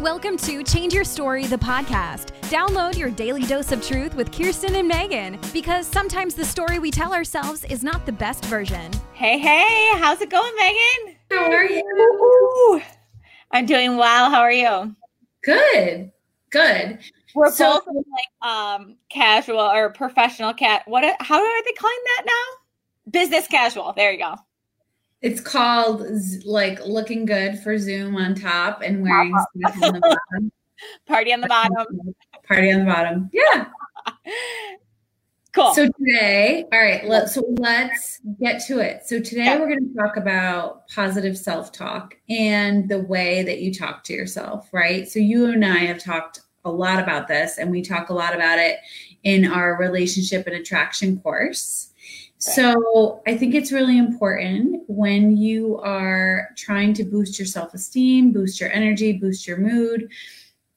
Welcome to Change Your Story, the podcast. Download your daily dose of truth with Kirsten and Megan because sometimes the story we tell ourselves is not the best version. Hey, hey, how's it going, Megan? How are you? I'm doing well. How are you? Good, good. We're So- both in, like um casual or professional cat. What? How are they calling that now? Business casual. There you go. It's called like looking good for Zoom on top and wearing stuff on the bottom. Party on the bottom. Party on the bottom. Yeah. Cool. So today, all right, let, so let's get to it. So today Yeah. we're going to talk about positive self-talk and the way that you talk to yourself, right? So you and I have talked a lot about this and we talk a lot about it in our relationship and attraction course. So I think it's really important when you are trying to boost your self-esteem, boost your energy, boost your mood,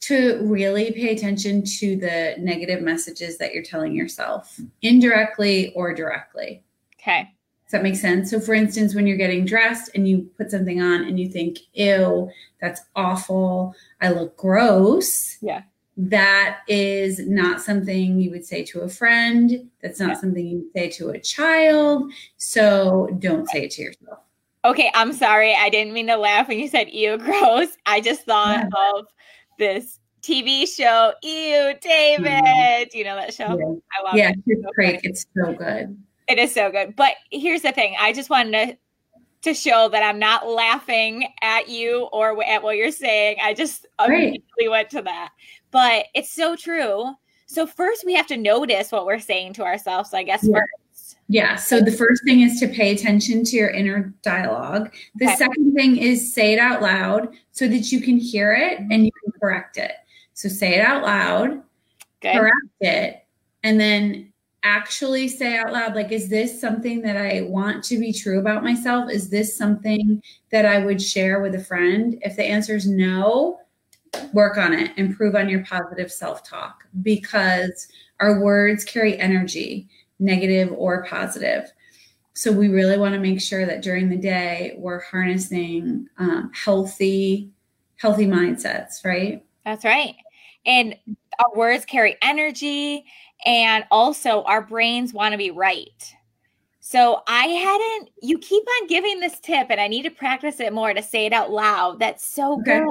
to really pay attention to the negative messages that you're telling yourself, indirectly or directly. okay. Does that make sense? So, for instance, when you're getting dressed and you put something on and you think, ew, that's awful, I look gross. Yeah. That is not something you would say to a friend. That's not something you say to a child. So, don't say it to yourself. Okay. I'm sorry. I didn't mean to laugh when you said ew, gross. I just thought of this TV show, Ew, David. Do you know that show? Yeah. I love Yeah, it. Chris So Craig, it's so good. It is so good. But here's the thing. I just wanted to to show that I'm not laughing at you or at what you're saying. I just Right. immediately went to that. But it's so true. So first we have to notice what we're saying to ourselves, I guess Yeah. first. Yeah. So the first thing is to pay attention to your inner dialogue. The Okay. second thing is say it out loud so that you can hear it and you can correct it. So say it out loud, Good. correct it, and then actually say out loud like is this something that I want to be true about myself? Is this something that I would share with a friend? If the answer is no, work on it. Improve on your positive self-talk because our words carry energy negative or positive. So we really want to make sure that during the day we're harnessing um, healthy, healthy mindsets, right? That's right. And our words carry energy and also our brains want to be right. So I hadn't you keep on giving this tip and I need to practice it more to say it out loud. That's so good.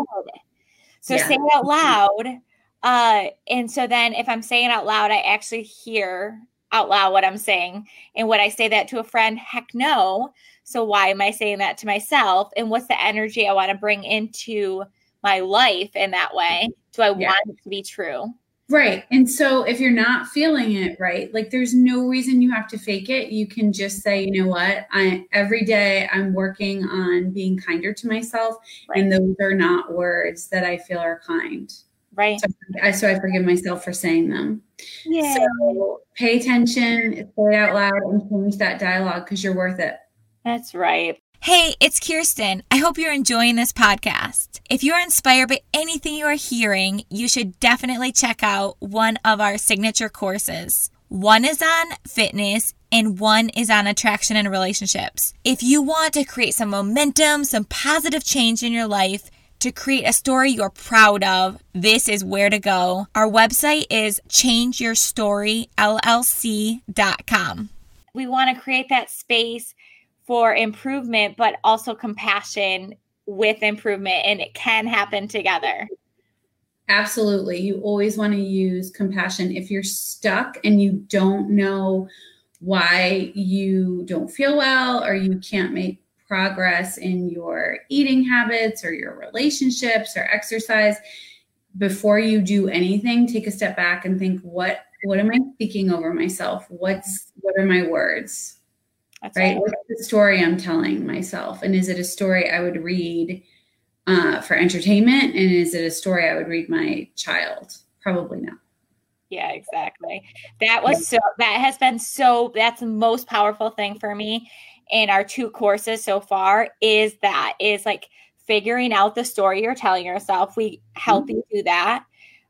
So Yeah. say it out loud. Uh and so then if I'm saying it out loud, I actually hear out loud what I'm saying. And would I say that to a friend? Heck no. So why am I saying that to myself? And what's the energy I want to bring into my life in that way? Do I Yeah. want it to be true? Right. And so if you're not feeling it right, like there's no reason you have to fake it. You can just say, you know what? I every day I'm working on being kinder to myself and those are not words that I feel are kind. Right. So I so I forgive myself for saying them. Yeah. So pay attention, say it out loud and change that dialogue because you're worth it. That's right. Hey, it's Kirsten. I hope you're enjoying this podcast. If you are inspired by anything you are hearing, you should definitely check out one of our signature courses. One is on fitness and one is on attraction and relationships. If you want to create some momentum, some positive change in your life, to create a story you're proud of, this is where to go. Our website is changeyourstoryllc.com. We want to create that space for improvement, but also compassion with improvement, and it can happen together. Absolutely. You always want to use compassion. If you're stuck and you don't know why you don't feel well or you can't make progress in your eating habits or your relationships or exercise, before you do anything, take a step back and think what what am I speaking over myself? What's what are my words? That's right? right. What's the story I'm telling myself? And is it a story I would read uh, for entertainment? And is it a story I would read my child? Probably not. Yeah, exactly. That was so that has been so that's the most powerful thing for me in our two courses so far is that is like figuring out the story you're telling yourself. We help you do that.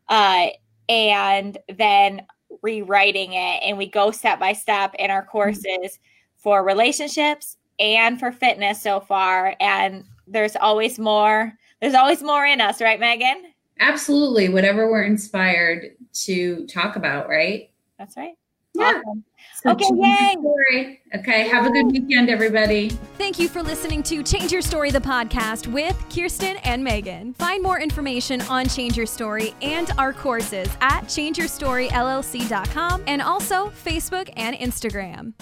Uh and then rewriting it and we go step by step in our courses for relationships and for fitness so far and there's always more there's always more in us right megan absolutely whatever we're inspired to talk about, right? That's right. Yeah. Awesome. So Okay, yay. your story. Okay. Have a good weekend, everybody. Thank you for listening to Change Your Story, the podcast with Kirsten and Megan. Find more information on Change Your Story and our courses at changeyourstoryllc.com and also Facebook and Instagram.